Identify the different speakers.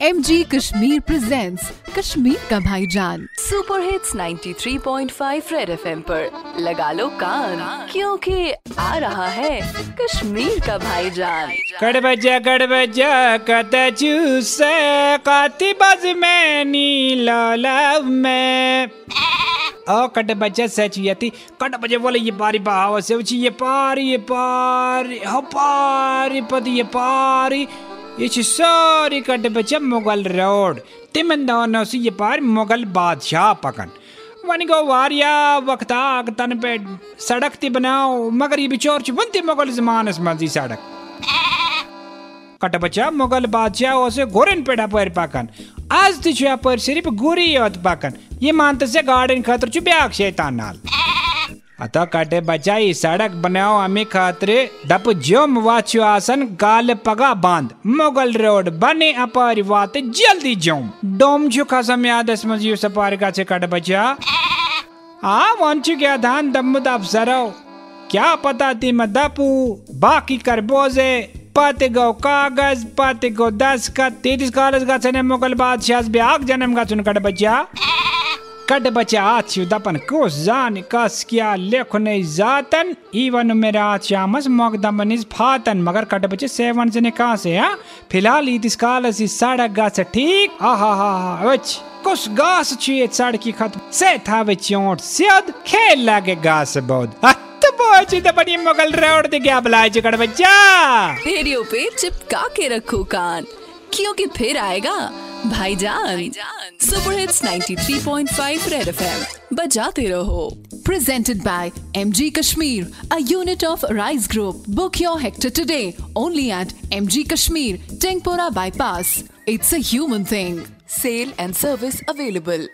Speaker 1: M G Kashmir presents Kashmir का भाईजान
Speaker 2: super hits 93.5 red FM पर। लगा लो कान क्योंकि आ रहा है कश्मीर का भाईजान
Speaker 3: कड़ बजा कड़ बजा कत चूस काती बज में नीला लव में। ओ कट बजा सच यति कट बजे बोले ये पारी बाव से उची ये पारी ये पारी हो पारी पति ये पारी। छ सारी कट बजा मुगल रोड तिमन दोनों से ये पार मुगल बादशाह पकन। वन गो वारिया, वक्ता तन पे सड़क ती बनाओ, मगर ये बिचौर छ बनती मुगल जमानस मजी सड़क। कट बच्चा मुगल बादशाह ओसे गोरन पे पर पाकन। आज तो छ पर सिर्फ़ गुरी योत पाकन। ये मानते से गार्डन खतर छ ब्याक शैतान नाल। अतः कटे बच्चा ये सड़क बनाओ हमें खातरे। दप जोम वाचु आसन, गाल पगा बाँध। मुगल रोड बने अपारी वाते, जल्दी जोम डोम छु खसम याद असमज यु सपार का से कट बचा। आ, वंचु क्या धान दम्मुद अफसरो क्या पता थी मैं दपू। बाकी कर बोझे। पाते गो कागज़, पाते गो दस का तेतीस कागज़ का मुगल बादशाह ब्याग जन्म का चुन कट बच्चा कट बच्चा आज दपन कोस जान कस क्या लेख नहीं जातन? इवन मेरा चामस मगदमनिस फातन। मगर कट बच्चे सेवन से कहाँ से हाँ? फ़िलहाल इस काल से सड़क गा से ठीक? आहा, हा हा वच कुछ गास छुए सड़की खत्म से था वे चोट सियद, खेल लागे गास बहुत तो पहुँची तो बड़ी मुगल रोड दे गया बुलाए कट बच्चा।
Speaker 2: रेडियो पे चिपका के रखो कान। क्योंकि फिर आएगा भाईजान सुपर हिट्स 93.5 रेड एफएम बजाते रहो
Speaker 1: presented by MG Kashmir, a unit of Rise Group. Book your hectare today only at MG Kashmir, Tengpora Bypass. It's a human thing.
Speaker 2: Sale and service available.